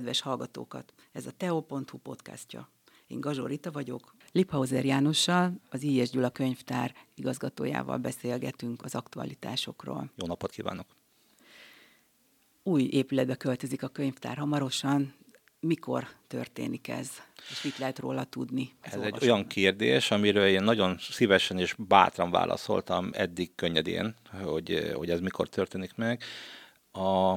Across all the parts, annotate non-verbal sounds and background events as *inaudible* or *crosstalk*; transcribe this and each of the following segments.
Kedves hallgatókat! Ez a teo.hu podcastja. Én Gazsó Rita vagyok. Liphauser Jánossal, az I.S. Gyula könyvtár igazgatójával beszélgetünk az aktualitásokról. Jó napot kívánok! Új épületbe költözik a könyvtár hamarosan. Mikor történik ez? És mit lehet róla tudni? Ez egy olyan kérdés, amiről én nagyon szívesen és bátran válaszoltam eddig könnyedén, hogy, hogy ez mikor történik meg. A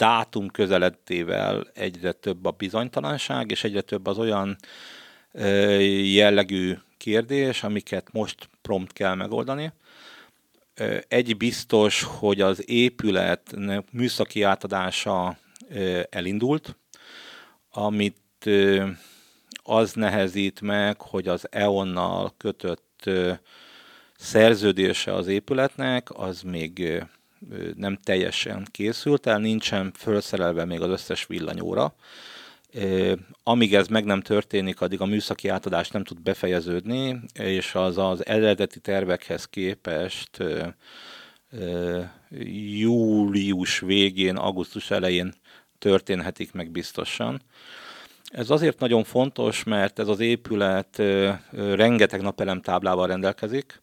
dátum közelettével egyre több a bizonytalanság, és egyre több az olyan jellegű kérdés, amiket most prompt kell megoldani. Egy biztos, hogy az épület műszaki átadása elindult, amit az nehezít meg, hogy az EON-nal kötött szerződése az épületnek, az még nem teljesen készült el, nincsen felszerelve még az összes villanyóra. Amíg ez meg nem történik, addig a műszaki átadás nem tud befejeződni, és az az eredeti tervekhez képest július végén, augusztus elején történhetik meg biztosan. Ez azért nagyon fontos, mert ez az épület rengeteg napelemtáblával rendelkezik,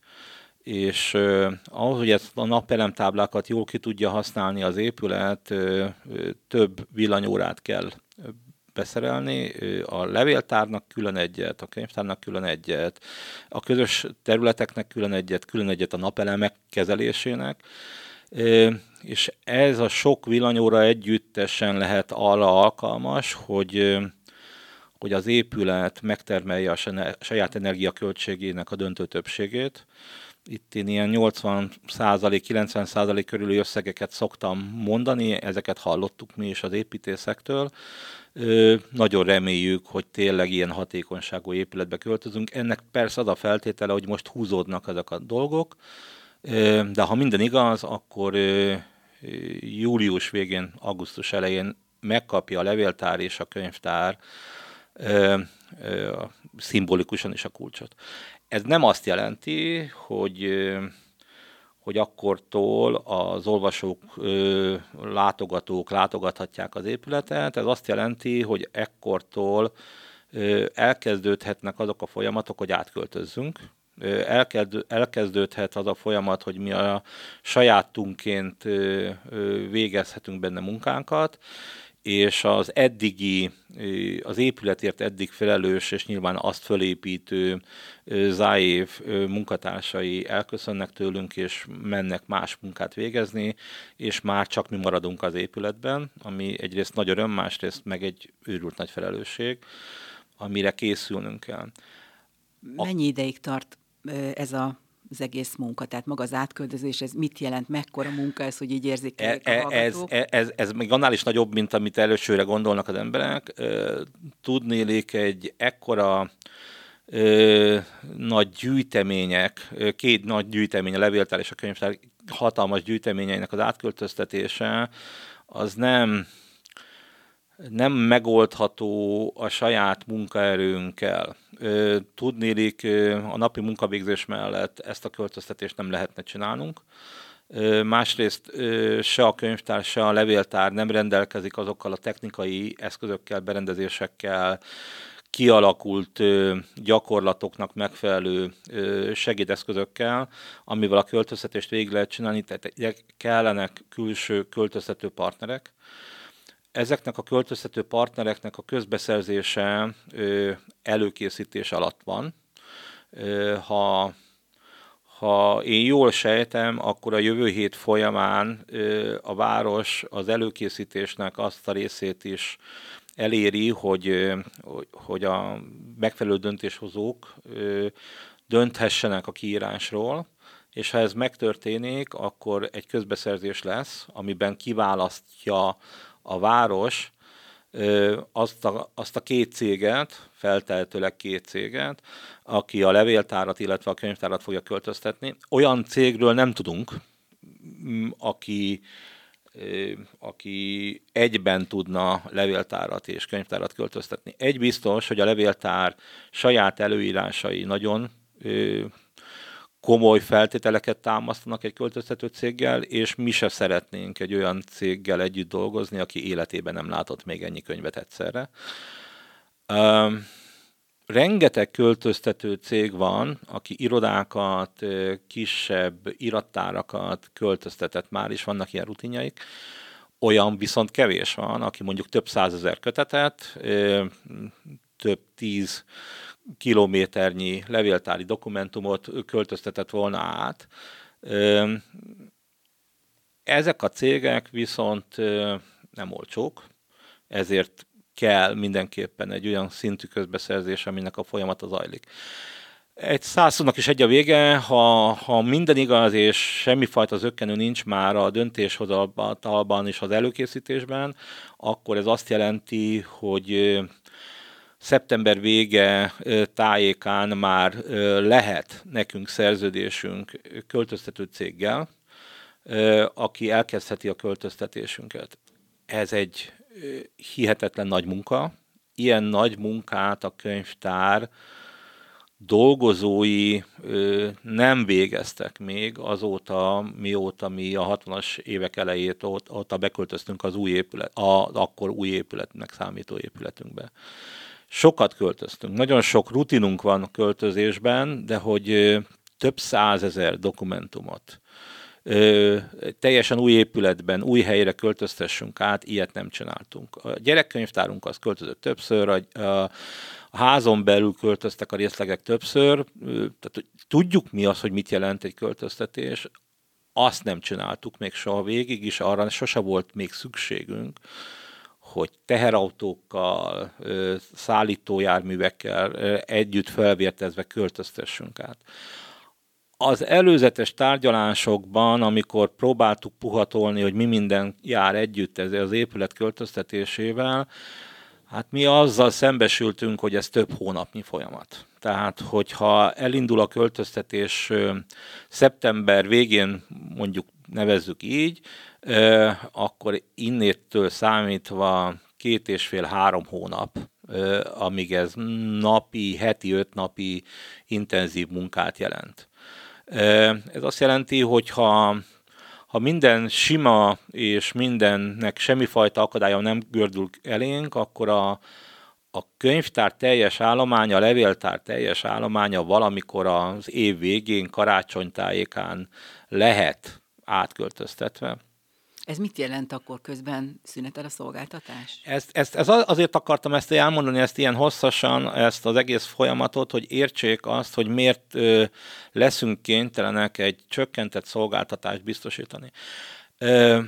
és uh, ahhoz, hogy ezt a napelemtáblákat jól ki tudja használni az épület, több villanyórát kell beszerelni, a levéltárnak külön egyet, a könyvtárnak külön egyet, a közös területeknek külön egyet, külön egyet a napelemek kezelésének, és ez a sok villanyóra együttesen lehet arra alkalmas, hogy hogy az épület megtermelje a saját energiaköltségének a döntő többségét, itt én ilyen 80 százalék, 90 százalék körüli összegeket szoktam mondani, ezeket hallottuk mi is az építészektől. Nagyon reméljük, hogy tényleg ilyen hatékonyságú épületbe költözünk. Ennek persze az a feltétele, hogy most húzódnak ezek a dolgok, de ha minden igaz, akkor július végén, augusztus elején megkapja a levéltár és a könyvtár szimbolikusan is a kulcsot. Ez nem azt jelenti, hogy hogy akkortól az olvasók, látogatók látogathatják az épületet. Ez azt jelenti, hogy ekkortól elkezdődhetnek azok a folyamatok, hogy átköltözzünk. Elkezdődhet az a folyamat, hogy mi a sajátunként végezhetünk benne munkánkat, és az eddigi, az épületért eddig felelős, és nyilván azt fölépítő Záév munkatársai elköszönnek tőlünk, és mennek más munkát végezni, és már csak mi maradunk az épületben, ami egyrészt nagy öröm, másrészt meg egy őrült nagy felelősség, amire készülnünk kell. Mennyi ideig tart ez a az egész munka, tehát maga az átköltözés, ez mit jelent, mekkora munka ez, hogy így érzékelik e, a ez, ez, ez, ez még annál is nagyobb, mint amit elősőre gondolnak az emberek. Tudnélik egy ekkora ö, nagy gyűjtemények, két nagy gyűjtemény, a levéltár és a könyvtár hatalmas gyűjteményeinek az átköltöztetése, az nem nem megoldható a saját munkaerőnkkel. Tudnélik, a napi munkavégzés mellett ezt a költöztetést nem lehetne csinálnunk. Másrészt se a könyvtár, se a levéltár nem rendelkezik azokkal a technikai eszközökkel, berendezésekkel, kialakult gyakorlatoknak megfelelő segédeszközökkel, amivel a költöztetést végig lehet csinálni, tehát kellenek külső költöztető partnerek, Ezeknek a költöztető partnereknek a közbeszerzése előkészítés alatt van. Ha, ha én jól sejtem, akkor a jövő hét folyamán a város az előkészítésnek azt a részét is eléri, hogy, hogy a megfelelő döntéshozók dönthessenek a kiírásról, és ha ez megtörténik, akkor egy közbeszerzés lesz, amiben kiválasztja a város azt a, azt a két céget, feltehetőleg két céget, aki a levéltárat, illetve a könyvtárat fogja költöztetni. Olyan cégről nem tudunk, aki, aki egyben tudna levéltárat és könyvtárat költöztetni. Egy biztos, hogy a levéltár saját előírásai nagyon komoly feltételeket támasztanak egy költöztető céggel, és mi se szeretnénk egy olyan céggel együtt dolgozni, aki életében nem látott még ennyi könyvet egyszerre. Um, rengeteg költöztető cég van, aki irodákat, kisebb irattárakat költöztetett már, is vannak ilyen rutinjaik. Olyan viszont kevés van, aki mondjuk több százezer kötetet, több tíz kilométernyi levéltári dokumentumot költöztetett volna át. Ezek a cégek viszont nem olcsók, ezért kell mindenképpen egy olyan szintű közbeszerzés, aminek a folyamata zajlik. Egy százszónak is egy a vége, ha, ha minden igaz, és semmifajta zökkenő nincs már a döntéshozatalban és az előkészítésben, akkor ez azt jelenti, hogy szeptember vége tájékán már lehet nekünk szerződésünk költöztető céggel, aki elkezdheti a költöztetésünket. Ez egy hihetetlen nagy munka. Ilyen nagy munkát a könyvtár dolgozói nem végeztek még azóta, mióta mi a 60-as évek elejét ott beköltöztünk az új épület, az akkor új épületnek számító épületünkbe. Sokat költöztünk, nagyon sok rutinunk van a költözésben, de hogy több százezer dokumentumot, ö, teljesen új épületben, új helyre költöztessünk át, ilyet nem csináltunk. A gyerekkönyvtárunk az költözött többször, a, a, a házon belül költöztek a részlegek többször, tehát tudjuk mi az, hogy mit jelent egy költöztetés, azt nem csináltuk még soha végig, és arra sose volt még szükségünk, hogy teherautókkal, szállítójárművekkel együtt felvértezve költöztessünk át az előzetes tárgyalásokban, amikor próbáltuk puhatolni, hogy mi minden jár együtt ez az épület költöztetésével, hát mi azzal szembesültünk, hogy ez több hónapnyi folyamat. Tehát, hogyha elindul a költöztetés szeptember végén, mondjuk nevezzük így, akkor innétől számítva két és fél-három hónap, amíg ez napi, heti, öt napi intenzív munkát jelent. Ez azt jelenti, hogy ha, ha minden sima és mindennek semmifajta akadálya nem gördül elénk, akkor a, a könyvtár teljes állománya, a levéltár teljes állománya valamikor az év végén, karácsonytájékán lehet átköltöztetve. Ez mit jelent akkor közben szünetel a szolgáltatás? Ezt, ezt, ezt azért akartam ezt elmondani, ezt ilyen hosszasan, ezt az egész folyamatot, hogy értsék azt, hogy miért ö, leszünk kénytelenek egy csökkentett szolgáltatást biztosítani. Ö,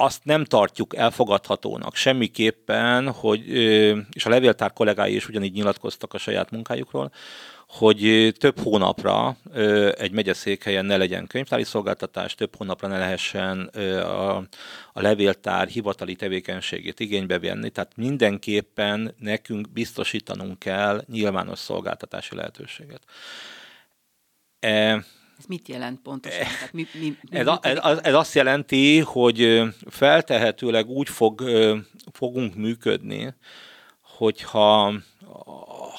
azt nem tartjuk elfogadhatónak semmiképpen, hogy, és a levéltár kollégái is ugyanígy nyilatkoztak a saját munkájukról, hogy több hónapra egy megyeszékhelyen ne legyen könyvtári szolgáltatás, több hónapra ne lehessen a, a levéltár hivatali tevékenységét igénybe venni, tehát mindenképpen nekünk biztosítanunk kell nyilvános szolgáltatási lehetőséget. E, ez mit jelent pontosan? Tehát mi, mi, mi, ez, a, ez, ez azt jelenti, hogy feltehetőleg úgy fog, fogunk működni, hogyha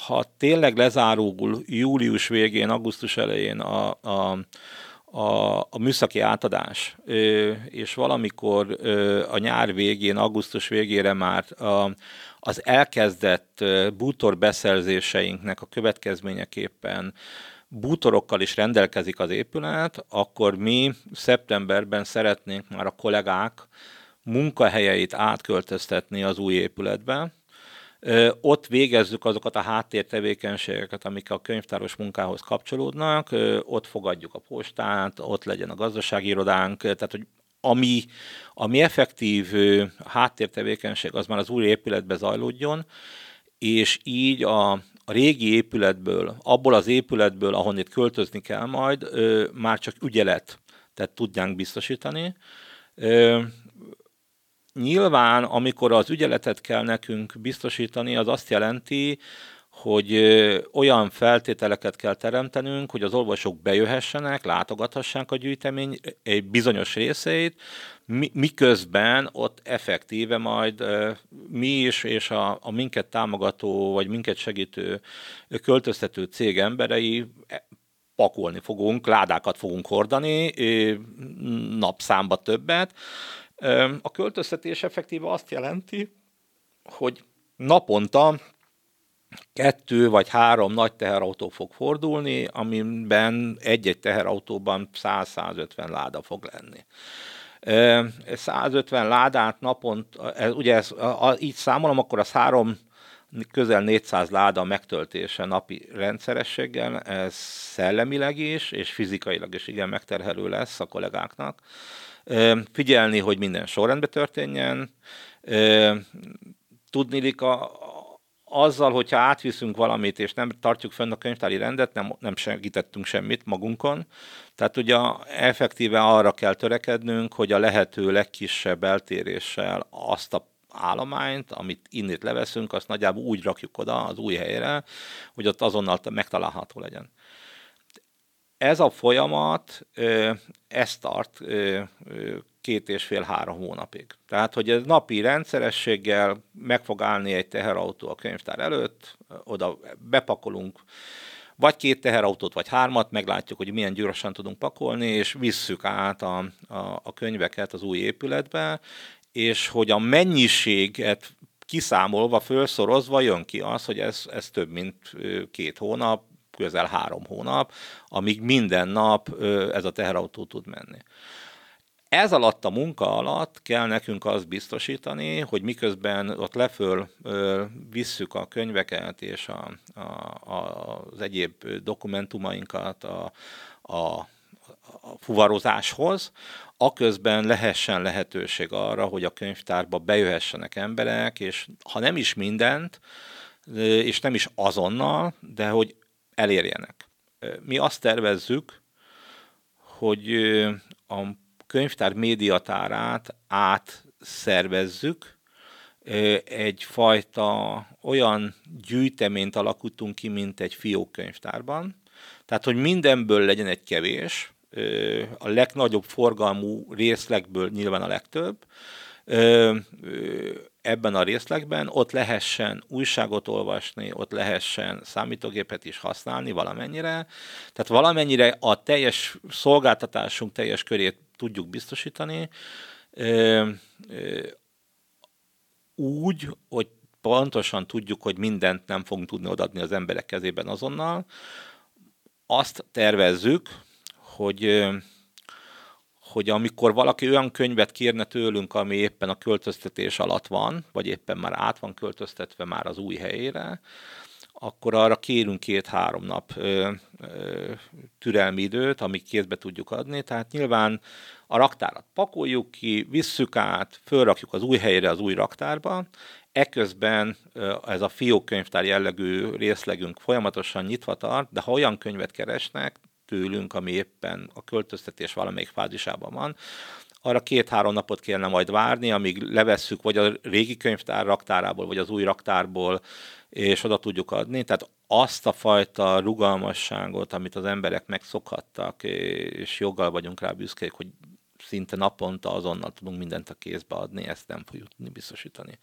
ha tényleg lezárul július végén, augusztus elején a, a, a, a műszaki átadás, és valamikor a nyár végén, augusztus végére már a, az elkezdett bútor beszerzéseinknek a következményeképpen bútorokkal is rendelkezik az épület, akkor mi szeptemberben szeretnénk már a kollégák munkahelyeit átköltöztetni az új épületbe, ott végezzük azokat a háttértevékenységeket, amik a könyvtáros munkához kapcsolódnak, ott fogadjuk a postát, ott legyen a gazdasági irodánk, tehát hogy ami, ami effektív háttértevékenység, az már az új épületbe zajlódjon, és így a, régi épületből, abból az épületből, ahonnét költözni kell majd, már csak ügyelet, tehát tudnánk biztosítani. Nyilván, amikor az ügyeletet kell nekünk biztosítani, az azt jelenti, hogy olyan feltételeket kell teremtenünk, hogy az olvasók bejöhessenek, látogathassák a gyűjtemény egy bizonyos részeit, miközben ott effektíve majd mi is, és a, a minket támogató, vagy minket segítő költöztető cég emberei e, pakolni fogunk, ládákat fogunk hordani, napszámba többet. A költöztetés effektíve azt jelenti, hogy naponta kettő vagy három nagy teherautó fog fordulni, amiben egy-egy teherautóban 100-150 láda fog lenni. 150 ládát napont, ugye ez, így számolom, akkor az három közel 400 láda megtöltése napi rendszerességgel, ez szellemileg is, és fizikailag is igen megterhelő lesz a kollégáknak. Figyelni, hogy minden sorrendbe történjen. Tudni, a, azzal, hogyha átviszünk valamit, és nem tartjuk fönn a könyvtári rendet, nem, nem segítettünk semmit magunkon. Tehát ugye effektíve arra kell törekednünk, hogy a lehető legkisebb eltéréssel azt a állományt, amit innét leveszünk, azt nagyjából úgy rakjuk oda az új helyre, hogy ott azonnal megtalálható legyen. Ez a folyamat, ez tart két és fél-három hónapig. Tehát, hogy ez napi rendszerességgel meg fog állni egy teherautó a könyvtár előtt, oda bepakolunk, vagy két teherautót, vagy hármat, meglátjuk, hogy milyen gyorsan tudunk pakolni, és visszük át a, a, a könyveket az új épületbe, és hogy a mennyiséget kiszámolva, felszorozva jön ki az, hogy ez, ez több mint két hónap, közel három hónap, amíg minden nap ez a teherautó tud menni. Ez alatt a munka alatt kell nekünk azt biztosítani, hogy miközben ott leföl ö, visszük a könyveket és a, a, a, az egyéb dokumentumainkat a, a, a fuvarozáshoz, aközben lehessen lehetőség arra, hogy a könyvtárba bejöhessenek emberek, és ha nem is mindent, és nem is azonnal, de hogy elérjenek. Mi azt tervezzük, hogy a könyvtár médiatárát átszervezzük, egyfajta olyan gyűjteményt alakítunk ki, mint egy fiókönyvtárban. Tehát, hogy mindenből legyen egy kevés, a legnagyobb forgalmú részlegből nyilván a legtöbb, ebben a részlegben ott lehessen újságot olvasni, ott lehessen számítógépet is használni valamennyire. Tehát valamennyire a teljes szolgáltatásunk teljes körét tudjuk biztosítani, úgy, hogy pontosan tudjuk, hogy mindent nem fogunk tudni odaadni az emberek kezében azonnal. Azt tervezzük, hogy hogy amikor valaki olyan könyvet kérne tőlünk, ami éppen a költöztetés alatt van, vagy éppen már át van költöztetve már az új helyére, akkor arra kérünk két-három nap ö, ö, türelmi időt, amíg kézbe tudjuk adni. Tehát nyilván a raktárat pakoljuk ki, visszük át, fölrakjuk az új helyre az új raktárba, Eközben ez a fiókönyvtár jellegű részlegünk folyamatosan nyitva tart, de ha olyan könyvet keresnek, tőlünk, ami éppen a költöztetés valamelyik fázisában van, arra két-három napot kellene majd várni, amíg levesszük vagy a régi könyvtár raktárából, vagy az új raktárból, és oda tudjuk adni. Tehát azt a fajta rugalmasságot, amit az emberek megszokhattak, és joggal vagyunk rá büszkék, hogy szinte naponta azonnal tudunk mindent a kézbe adni, ezt nem fogjuk tudni biztosítani.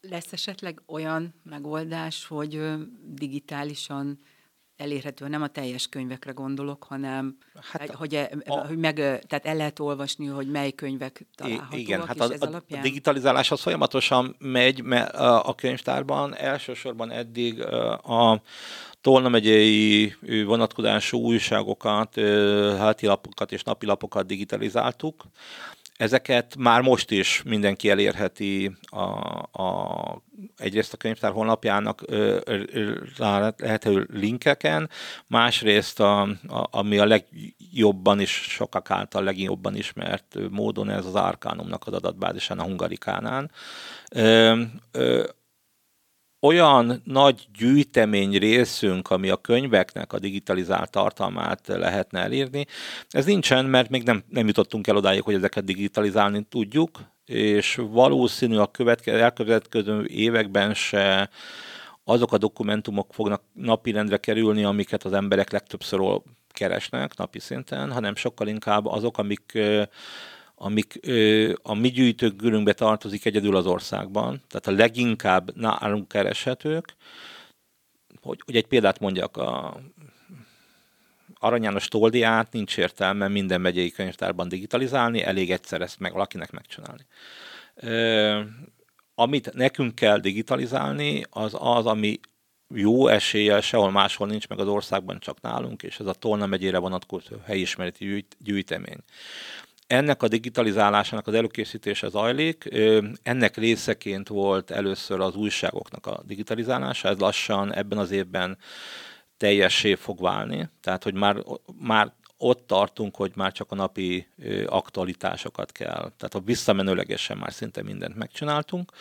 Lesz esetleg olyan megoldás, hogy digitálisan elérhető, nem a teljes könyvekre gondolok, hanem hát hogy, e, a, hogy meg, tehát el lehet olvasni, hogy mely könyvek találhatóak, igen, hát és a, ez alapján? a digitalizálás az folyamatosan megy a könyvtárban, elsősorban eddig a Tolna megyei vonatkozású újságokat, háti lapokat és napilapokat digitalizáltuk. Ezeket már most is mindenki elérheti a, a, egyrészt a könyvtár honlapjának lehető linkeken, másrészt a, a, ami a legjobban is, sokak által legjobban ismert módon ez az Arkánumnak az adatbázisán, a Hungarikánán. Ö, ö, olyan nagy gyűjtemény részünk, ami a könyveknek a digitalizált tartalmát lehetne elírni, ez nincsen, mert még nem, nem jutottunk el odáig, hogy ezeket digitalizálni tudjuk, és valószínű a következő, elkövetkező években se azok a dokumentumok fognak napirendre kerülni, amiket az emberek legtöbbször keresnek napi szinten, hanem sokkal inkább azok, amik amik ö, a mi gyűjtőkörünkbe tartozik egyedül az országban, tehát a leginkább nálunk kereshetők. Hogy, hogy egy példát mondjak, a, Arany János toldiát nincs értelme minden megyei könyvtárban digitalizálni, elég egyszer ezt meg valakinek megcsinálni. Ö, amit nekünk kell digitalizálni, az az, ami jó eséllyel sehol máshol nincs meg az országban, csak nálunk, és ez a Tolna megyére vonatkozó helyismereti gyűjtemény. Ennek a digitalizálásának az előkészítése zajlik. Ennek részeként volt először az újságoknak a digitalizálása, ez lassan ebben az évben teljessé fog válni. Tehát, hogy már, már ott tartunk, hogy már csak a napi aktualitásokat kell. Tehát a visszamenőlegesen már szinte mindent megcsináltunk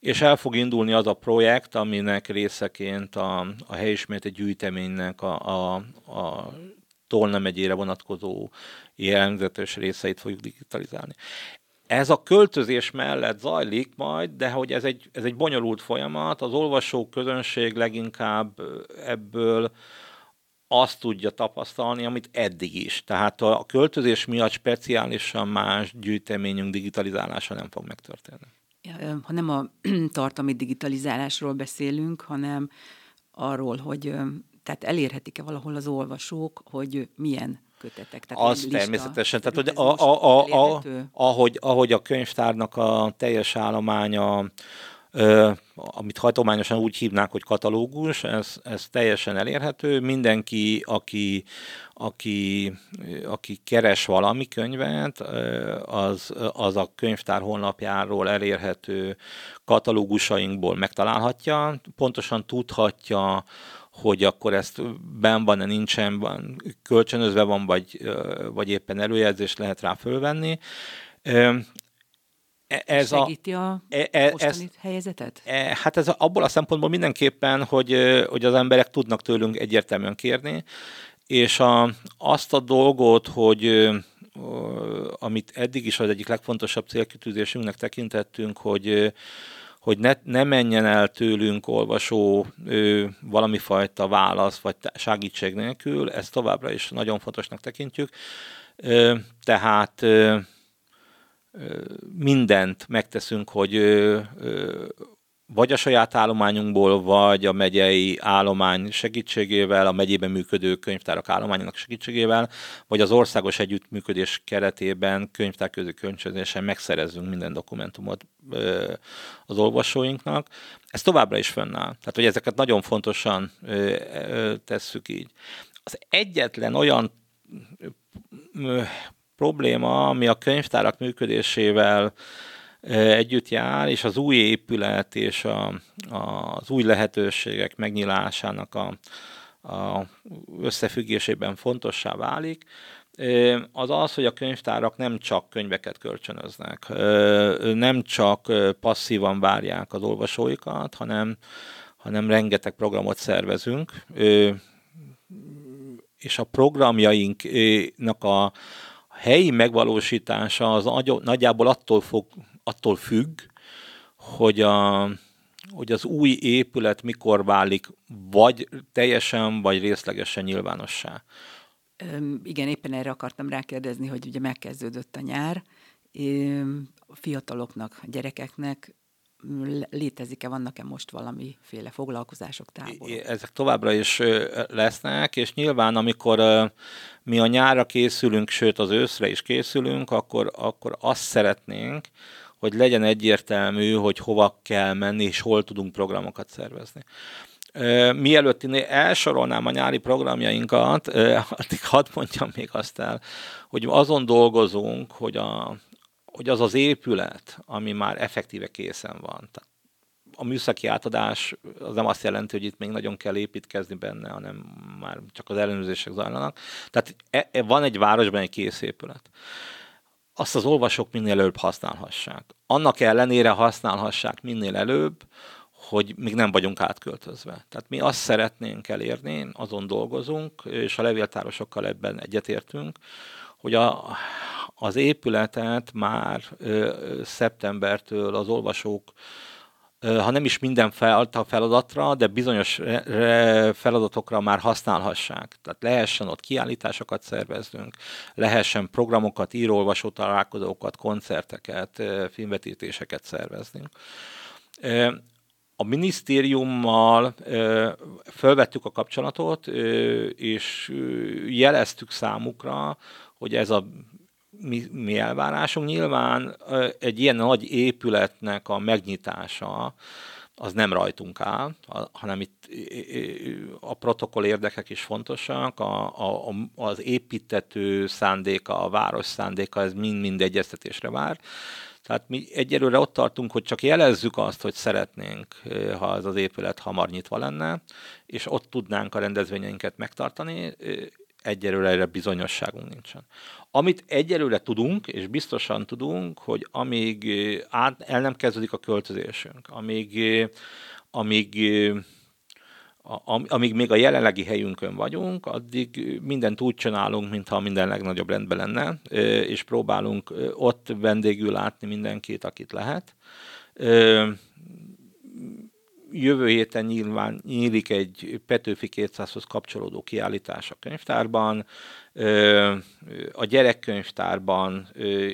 és el fog indulni az a projekt, aminek részeként a, a helyismereti gyűjteménynek a, a, a Tolna megyére vonatkozó jelentős részeit fogjuk digitalizálni. Ez a költözés mellett zajlik majd, de hogy ez egy, ez egy bonyolult folyamat, az olvasó közönség leginkább ebből azt tudja tapasztalni, amit eddig is. Tehát a költözés miatt speciálisan más gyűjteményünk digitalizálása nem fog megtörténni. Ha nem a *clears throat* tartalmi digitalizálásról beszélünk, hanem arról, hogy tehát elérhetik-e valahol az olvasók, hogy milyen kötetek. Tehát az lista, természetesen. Tehát, hogy a, a, a, a, ahogy, ahogy a könyvtárnak a teljes állománya amit hajtományosan úgy hívnák, hogy katalógus, ez, ez teljesen elérhető. Mindenki, aki, aki, aki keres valami könyvet, az, az a könyvtár honlapjáról elérhető katalógusainkból megtalálhatja, pontosan tudhatja, hogy akkor ezt ben van-e, nincsen, van, kölcsönözve van, vagy, vagy éppen előjelzés lehet rá fölvenni. E, ez Segíti a, a e, e, mostani ez, helyzetet? E, hát ez abból a szempontból mindenképpen, hogy, hogy az emberek tudnak tőlünk egyértelműen kérni, és a, azt a dolgot, hogy amit eddig is az egyik legfontosabb célkitűzésünknek tekintettünk, hogy hogy ne, ne menjen el tőlünk olvasó ő, valami fajta válasz vagy segítség nélkül, ezt továbbra is nagyon fontosnak tekintjük. Ö, tehát ö, mindent megteszünk, hogy vagy a saját állományunkból, vagy a megyei állomány segítségével, a megyében működő könyvtárak állományának segítségével, vagy az országos együttműködés keretében könyvtárközi könyvcsözésen megszerezzünk minden dokumentumot az olvasóinknak. Ez továbbra is fönnáll. Tehát, hogy ezeket nagyon fontosan tesszük így. Az egyetlen olyan probléma, ami a könyvtárak működésével együtt jár, és az új épület és a, a, az új lehetőségek megnyilásának a, a összefüggésében fontossá válik, az az, hogy a könyvtárak nem csak könyveket kölcsönöznek, nem csak passzívan várják az olvasóikat, hanem, hanem rengeteg programot szervezünk, és a programjainknak a, helyi megvalósítása az nagyjából attól, fog, attól függ, hogy, a, hogy az új épület mikor válik vagy teljesen, vagy részlegesen nyilvánossá. Igen, éppen erre akartam rákérdezni, hogy ugye megkezdődött a nyár, a fiataloknak, a gyerekeknek létezik-e, vannak-e most valamiféle foglalkozások, táborok? Ezek továbbra is lesznek, és nyilván amikor mi a nyárra készülünk, sőt az őszre is készülünk, akkor, akkor azt szeretnénk, hogy legyen egyértelmű, hogy hova kell menni, és hol tudunk programokat szervezni. Mielőtt én elsorolnám a nyári programjainkat, addig hadd mondjam még azt el, hogy azon dolgozunk, hogy a, hogy az az épület, ami már effektíve készen van. Tehát a műszaki átadás az nem azt jelenti, hogy itt még nagyon kell építkezni benne, hanem már csak az ellenőrzések zajlanak. Tehát e, e, van egy városban egy kész épület. Azt az olvasók minél előbb használhassák. Annak ellenére használhassák minél előbb, hogy még nem vagyunk átköltözve. Tehát mi azt szeretnénk elérni, azon dolgozunk, és a levéltárosokkal ebben egyetértünk, hogy a, az épületet már ö, szeptembertől az olvasók ha nem is minden fel, feladatra, de bizonyos feladatokra már használhassák. Tehát lehessen ott kiállításokat szerveznünk, lehessen programokat, írólvasó találkozókat, koncerteket, filmvetítéseket szerveznünk. a minisztériummal felvettük a kapcsolatot, és jeleztük számukra, hogy ez a mi, mi elvárásunk. Nyilván egy ilyen nagy épületnek a megnyitása, az nem rajtunk áll, hanem itt a protokoll érdekek is fontosak, a, a, az építető szándéka, a város szándéka, ez mind-mind egyeztetésre vár. Tehát mi egyelőre ott tartunk, hogy csak jelezzük azt, hogy szeretnénk, ha ez az épület hamar nyitva lenne, és ott tudnánk a rendezvényeinket megtartani, egyelőre erre bizonyosságunk nincsen. Amit egyelőre tudunk, és biztosan tudunk, hogy amíg át, el nem kezdődik a költözésünk, amíg, amíg amíg még a jelenlegi helyünkön vagyunk, addig mindent úgy csinálunk, mintha minden legnagyobb rendben lenne, és próbálunk ott vendégül látni mindenkit, akit lehet jövő héten nyilván nyílik egy Petőfi 200-hoz kapcsolódó kiállítás a könyvtárban. A gyerekkönyvtárban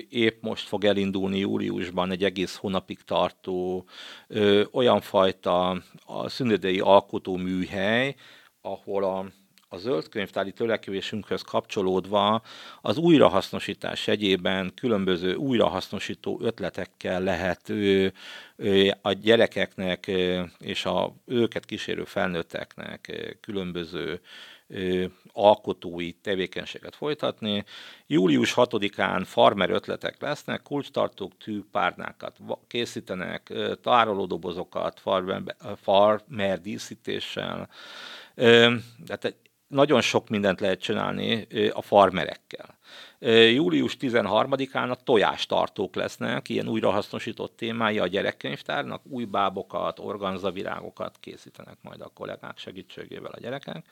épp most fog elindulni júliusban egy egész hónapig tartó olyan fajta a szünidei alkotóműhely, ahol a a zöld könyvtári törekvésünkhöz kapcsolódva az újrahasznosítás egyében különböző újrahasznosító ötletekkel lehet ő, ő, a gyerekeknek és a őket kísérő felnőtteknek különböző alkotói tevékenységet folytatni. Július 6-án farmer ötletek lesznek, kulcstartók tűpárnákat készítenek, tárolódobozokat farmer, farmer díszítéssel. Tehát nagyon sok mindent lehet csinálni a farmerekkel. Július 13-án a tojástartók lesznek, ilyen újrahasznosított témái a gyerekkönyvtárnak, új bábokat, organzavirágokat készítenek majd a kollégák segítségével a gyerekek.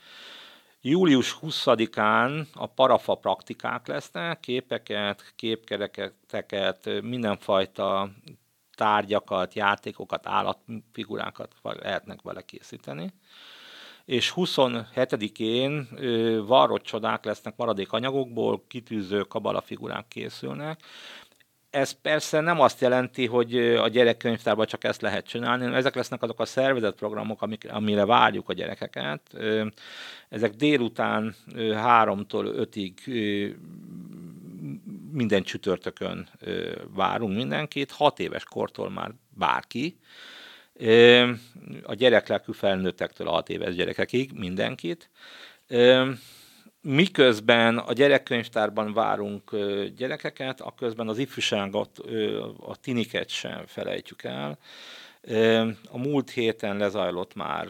Július 20-án a parafa praktikák lesznek, képeket, képkereketeket, mindenfajta tárgyakat, játékokat, állatfigurákat lehetnek vele készíteni és 27-én varrott csodák lesznek maradék anyagokból, kitűző kabala figurák készülnek. Ez persze nem azt jelenti, hogy a gyerekkönyvtárban csak ezt lehet csinálni, ezek lesznek azok a szervezett programok, amik, amire várjuk a gyerekeket. Ezek délután háromtól ötig minden csütörtökön várunk mindenkit, hat éves kortól már bárki a gyereklelkű felnőttektől a 6 éves gyerekekig mindenkit. Miközben a gyerekkönyvtárban várunk gyerekeket, a az ifjúságot, a tiniket sem felejtjük el. A múlt héten lezajlott már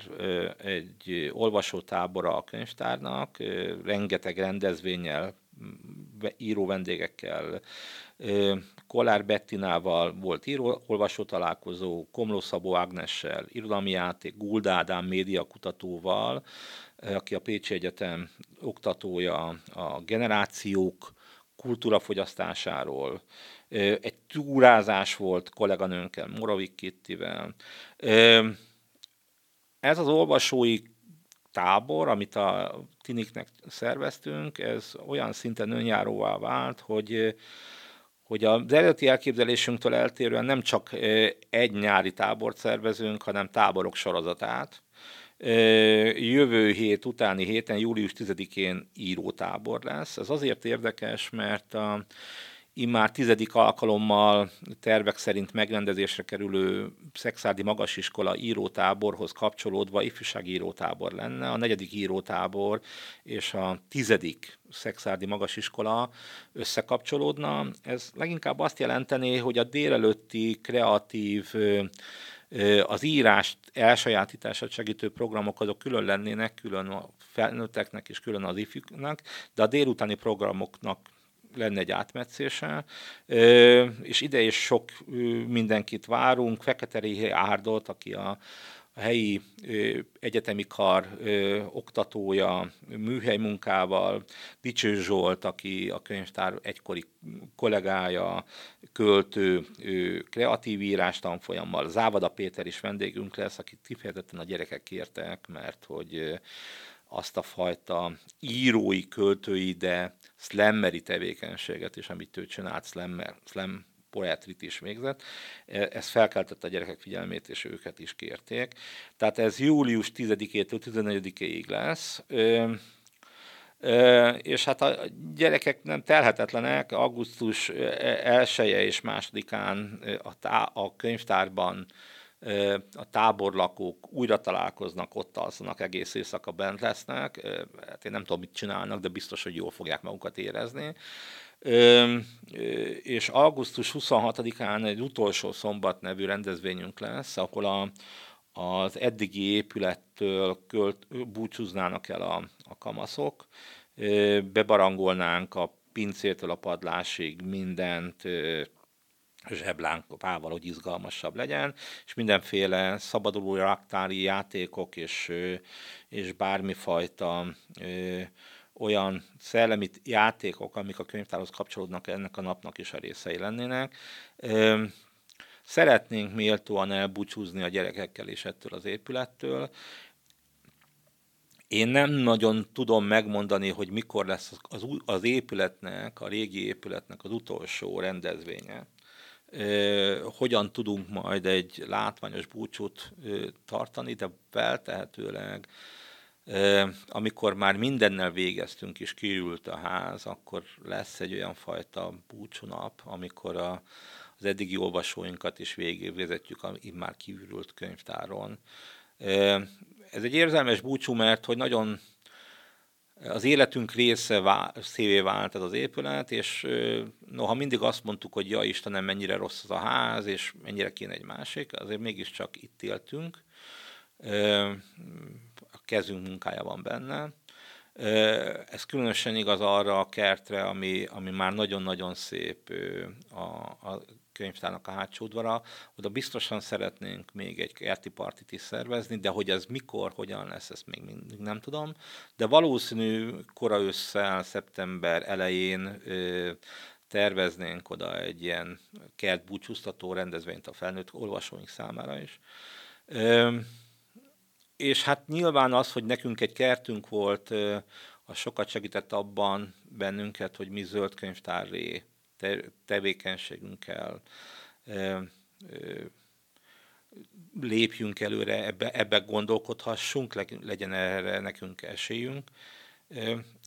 egy olvasótábora a könyvtárnak, rengeteg rendezvényel, író vendégekkel, Kolár Bettinával volt író, olvasó találkozó, Komló Szabó Ágnessel, irodalmi játék, Guld Ádám média kutatóval, aki a Pécsi Egyetem oktatója a generációk kultúrafogyasztásáról, egy túrázás volt kolléganőnkkel, Moravik Kittivel. Ez az olvasói tábor, amit a tiniknek szerveztünk, ez olyan szinten önjáróvá vált, hogy hogy az eredeti elképzelésünktől eltérően nem csak egy nyári tábort szervezünk, hanem táborok sorozatát. Jövő hét utáni héten, július 10-én írótábor lesz. Ez azért érdekes, mert a immár tizedik alkalommal tervek szerint megrendezésre kerülő Szexádi Magasiskola írótáborhoz kapcsolódva ifjúsági írótábor lenne, a negyedik írótábor és a tizedik Szexádi Magasiskola összekapcsolódna. Ez leginkább azt jelenteni, hogy a délelőtti kreatív az írást elsajátítását segítő programok azok külön lennének, külön a felnőtteknek és külön az ifjúknak, de a délutáni programoknak lenne egy átmetszése, és ide is sok mindenkit várunk, Fekete Árdot, aki a, a helyi egyetemi kar oktatója, műhely munkával, Dicső Zsolt, aki a könyvtár egykori kollégája, költő, kreatív írás tanfolyammal, Závada Péter is vendégünk lesz, akit kifejezetten a gyerekek kértek, mert hogy azt a fajta írói, költői, de slammeri tevékenységet is, amit ő csinált, slammer, slam poetrit is végzett. Ez felkeltette a gyerekek figyelmét, és őket is kérték. Tehát ez július 10-től 14-ig lesz. És hát a gyerekek nem telhetetlenek, augusztus 1 -e és másodikán a, tá- a könyvtárban a táborlakók újra találkoznak, ott alszanak, egész éjszaka bent lesznek. Hát én nem tudom, mit csinálnak, de biztos, hogy jól fogják magukat érezni. És augusztus 26-án egy utolsó szombat nevű rendezvényünk lesz, ahol a, az eddigi épülettől költ, búcsúznának el a, a kamaszok, bebarangolnánk a pincétől a padlásig mindent, zseblánkával, hogy izgalmasabb legyen, és mindenféle szabaduló raktári játékok és, és bármifajta ö, olyan szellemi játékok, amik a könyvtárhoz kapcsolódnak, ennek a napnak is a részei lennének. Ö, szeretnénk méltóan elbúcsúzni a gyerekekkel és ettől az épülettől. Én nem nagyon tudom megmondani, hogy mikor lesz az, az épületnek, a régi épületnek az utolsó rendezvénye hogyan tudunk majd egy látványos búcsút tartani, de feltehetőleg amikor már mindennel végeztünk és kiürült a ház, akkor lesz egy olyan fajta búcsúnap, amikor a, az eddigi olvasóinkat is végigvezetjük a már kiürült könyvtáron. Ez egy érzelmes búcsú, mert hogy nagyon az életünk része szévé vált ez az épület, és noha mindig azt mondtuk, hogy ja Istenem, mennyire rossz az a ház, és mennyire kéne egy másik, azért mégiscsak itt éltünk. A kezünk munkája van benne. Ez különösen igaz arra a kertre, ami, ami már nagyon-nagyon szép a, a könyvtárnak a hátsó udvara, oda biztosan szeretnénk még egy kerti partit is szervezni, de hogy ez mikor, hogyan lesz, ezt még mindig nem tudom. De valószínű kora ősszel, szeptember elején ö, terveznénk oda egy ilyen kert búcsúztató rendezvényt a felnőtt olvasóink számára is. Ö, és hát nyilván az, hogy nekünk egy kertünk volt, az sokat segített abban bennünket, hogy mi zöld könyvtárré tevékenységünkkel lépjünk előre, ebbe, ebbe gondolkodhassunk, legyen erre nekünk esélyünk.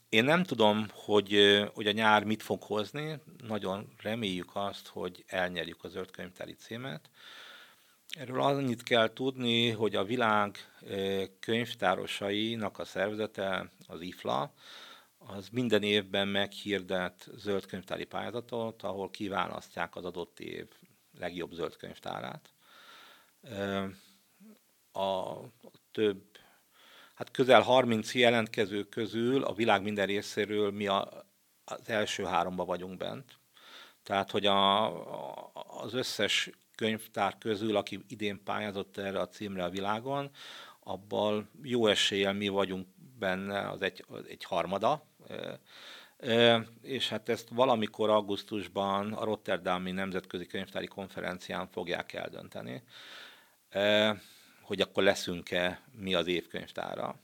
Én nem tudom, hogy, hogy a nyár mit fog hozni, nagyon reméljük azt, hogy elnyerjük a zöldkönyvtári címet. Erről annyit kell tudni, hogy a világ könyvtárosainak a szervezete, az IFLA, az minden évben meghirdet zöldkönyvtári pályázatot, ahol kiválasztják az adott év legjobb zöldkönyvtárát. A több, hát közel 30 jelentkező közül a világ minden részéről mi a, az első háromba vagyunk bent. Tehát, hogy a, az összes könyvtár közül, aki idén pályázott erre a címre a világon, abban jó eséllyel mi vagyunk benne az egy, az egy harmada, és hát ezt valamikor augusztusban a Rotterdami Nemzetközi Könyvtári Konferencián fogják eldönteni, hogy akkor leszünk-e mi az évkönyvtára,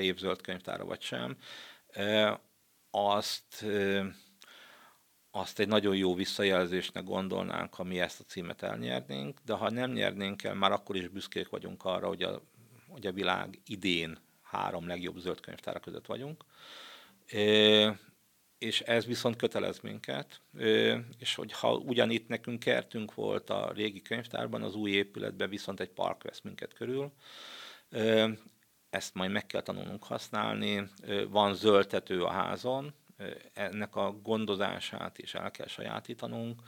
évzöld könyvtára vagy sem. Azt, azt egy nagyon jó visszajelzésnek gondolnánk, ha mi ezt a címet elnyernénk, de ha nem nyernénk el, már akkor is büszkék vagyunk arra, hogy a, hogy a világ idén három legjobb zöld könyvtára között vagyunk és ez viszont kötelez minket, és hogyha ugyanitt nekünk kertünk volt a régi könyvtárban, az új épületben viszont egy park vesz minket körül, ezt majd meg kell tanulnunk használni, van zöldtető a házon, ennek a gondozását is el kell sajátítanunk.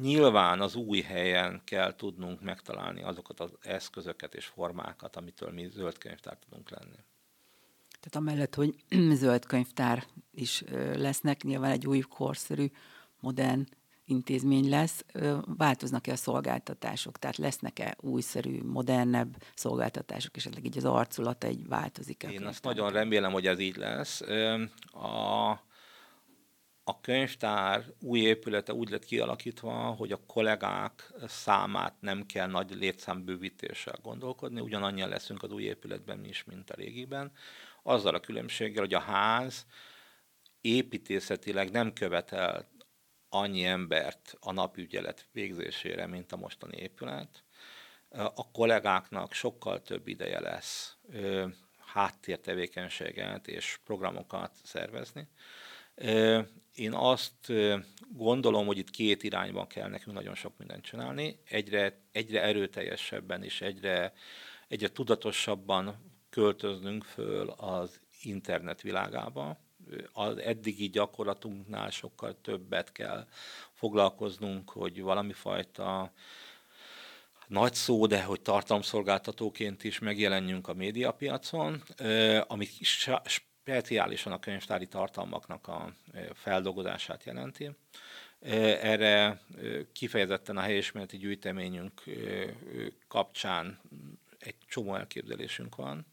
Nyilván az új helyen kell tudnunk megtalálni azokat az eszközöket és formákat, amitől mi zöld könyvtár tudunk lenni. Tehát amellett, hogy *clears throat* zöld könyvtár is lesznek, nyilván egy új korszerű, modern intézmény lesz, változnak-e a szolgáltatások, tehát lesznek-e újszerű, modernebb szolgáltatások, és esetleg így az arculata egy változik-e? Én azt nagyon remélem, hogy ez így lesz. A, a könyvtár új épülete úgy lett kialakítva, hogy a kollégák számát nem kell nagy létszámbővítéssel gondolkodni, ugyanannyian leszünk az új épületben is, mint a régiben azzal a különbséggel, hogy a ház építészetileg nem követel annyi embert a napügyelet végzésére, mint a mostani épület. A kollégáknak sokkal több ideje lesz háttértevékenységet és programokat szervezni. Én azt gondolom, hogy itt két irányban kell nekünk nagyon sok mindent csinálni. Egyre, egyre erőteljesebben és egyre, egyre tudatosabban költöznünk föl az internet világába. Az eddigi gyakorlatunknál sokkal többet kell foglalkoznunk, hogy valami fajta nagy szó, de hogy tartalomszolgáltatóként is megjelenjünk a médiapiacon, ami speciálisan a könyvtári tartalmaknak a feldolgozását jelenti. Erre kifejezetten a helyismereti gyűjteményünk kapcsán egy csomó elképzelésünk van.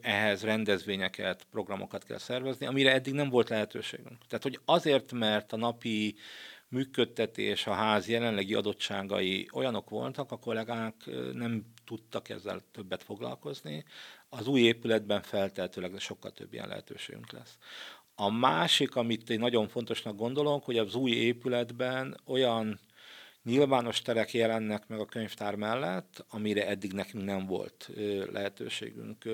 Ehhez rendezvényeket, programokat kell szervezni, amire eddig nem volt lehetőségünk. Tehát, hogy azért, mert a napi működtetés, a ház jelenlegi adottságai olyanok voltak, a kollégák nem tudtak ezzel többet foglalkozni. Az új épületben feltehetőleg sokkal több ilyen lehetőségünk lesz. A másik, amit én nagyon fontosnak gondolok, hogy az új épületben olyan nyilvános terek jelennek meg a könyvtár mellett, amire eddig nekünk nem volt lehetőségünk.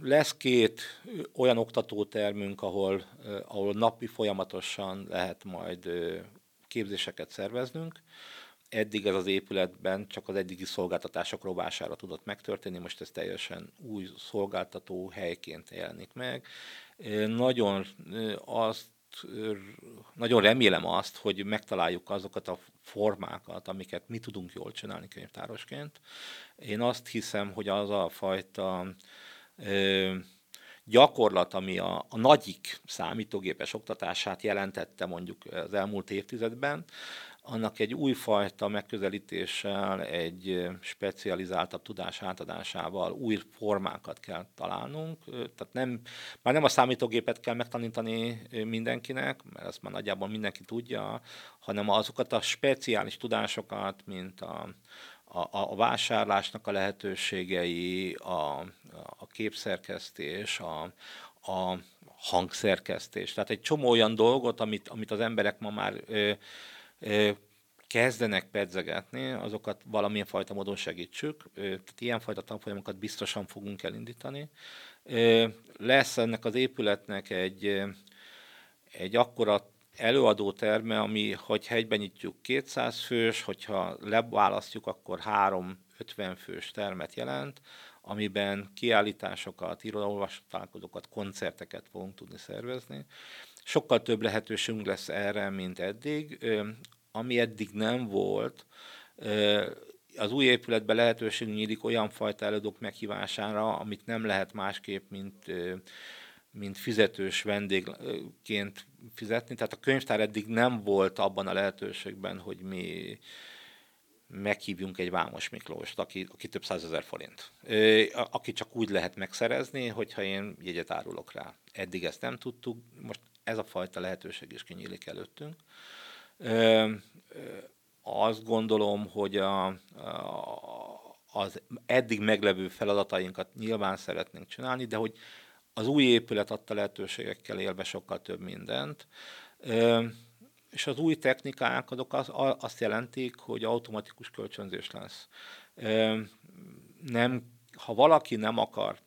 Lesz két olyan oktatótermünk, ahol, ahol napi folyamatosan lehet majd képzéseket szerveznünk. Eddig ez az épületben csak az eddigi szolgáltatások rovására tudott megtörténni, most ez teljesen új szolgáltató helyként jelenik meg. Nagyon azt nagyon remélem azt, hogy megtaláljuk azokat a formákat, amiket mi tudunk jól csinálni könyvtárosként. Én azt hiszem, hogy az a fajta gyakorlat, ami a, a nagyik számítógépes oktatását jelentette mondjuk az elmúlt évtizedben, annak egy újfajta megközelítéssel, egy specializáltabb tudás átadásával új formákat kell találnunk. Tehát nem, már nem a számítógépet kell megtanítani mindenkinek, mert ezt már nagyjából mindenki tudja, hanem azokat a speciális tudásokat, mint a, a, a vásárlásnak a lehetőségei, a, a képszerkesztés, a, a hangszerkesztés. Tehát egy csomó olyan dolgot, amit, amit az emberek ma már ö, kezdenek pedzegetni, azokat valamilyen fajta módon segítsük. Tehát ilyenfajta tanfolyamokat biztosan fogunk elindítani. Lesz ennek az épületnek egy, egy akkora előadó terme, ami, hogy hegyben nyitjuk 200 fős, hogyha leválasztjuk, akkor 3-50 fős termet jelent, amiben kiállításokat, irodalolvasatálkozókat, koncerteket fogunk tudni szervezni. Sokkal több lehetőségünk lesz erre, mint eddig. Ami eddig nem volt, az új épületben lehetőség nyílik olyan fajta előadók meghívására, amit nem lehet másképp, mint mint fizetős vendégként fizetni. Tehát a könyvtár eddig nem volt abban a lehetőségben, hogy mi meghívjunk egy Vámos Miklóst, aki, aki több százezer forint. Aki csak úgy lehet megszerezni, hogyha én jegyet árulok rá. Eddig ezt nem tudtuk, most ez a fajta lehetőség is kinyílik előttünk. Azt gondolom, hogy a, a, az eddig meglevő feladatainkat nyilván szeretnénk csinálni, de hogy az új épület adta lehetőségekkel élve sokkal több mindent. És az új technikák azok az, azt jelentik, hogy automatikus kölcsönzés lesz. Nem, ha valaki nem akar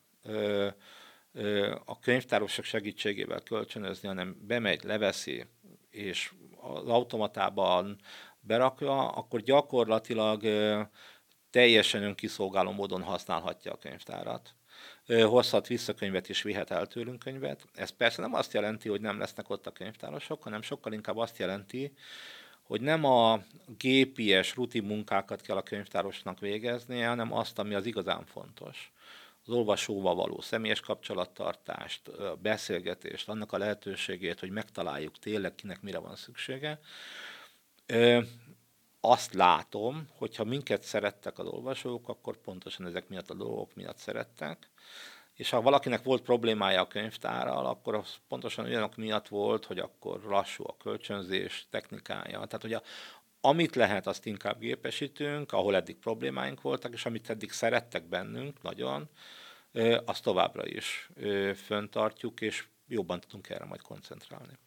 a könyvtárosok segítségével kölcsönözni, hanem bemegy, leveszi, és az automatában berakja, akkor gyakorlatilag teljesen önkiszolgáló módon használhatja a könyvtárat hozhat vissza könyvet és vihet el tőlünk könyvet. Ez persze nem azt jelenti, hogy nem lesznek ott a könyvtárosok, hanem sokkal inkább azt jelenti, hogy nem a gépies rutin munkákat kell a könyvtárosnak végeznie, hanem azt, ami az igazán fontos. Az olvasóval való személyes kapcsolattartást, beszélgetést, annak a lehetőségét, hogy megtaláljuk tényleg kinek mire van szüksége. Azt látom, hogyha minket szerettek az olvasók, akkor pontosan ezek miatt a dolgok miatt szerettek és ha valakinek volt problémája a könyvtárral, akkor az pontosan olyanok miatt volt, hogy akkor lassú a kölcsönzés technikája. Tehát, hogy a, amit lehet, azt inkább gépesítünk, ahol eddig problémáink voltak, és amit eddig szerettek bennünk nagyon, azt továbbra is föntartjuk, és jobban tudunk erre majd koncentrálni.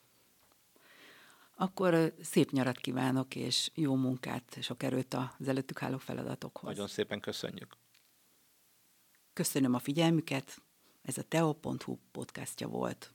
akkor szép nyarat kívánok, és jó munkát, sok erőt az előttük álló feladatokhoz. Nagyon szépen köszönjük. Köszönöm a figyelmüket, ez a teo.hu podcastja volt.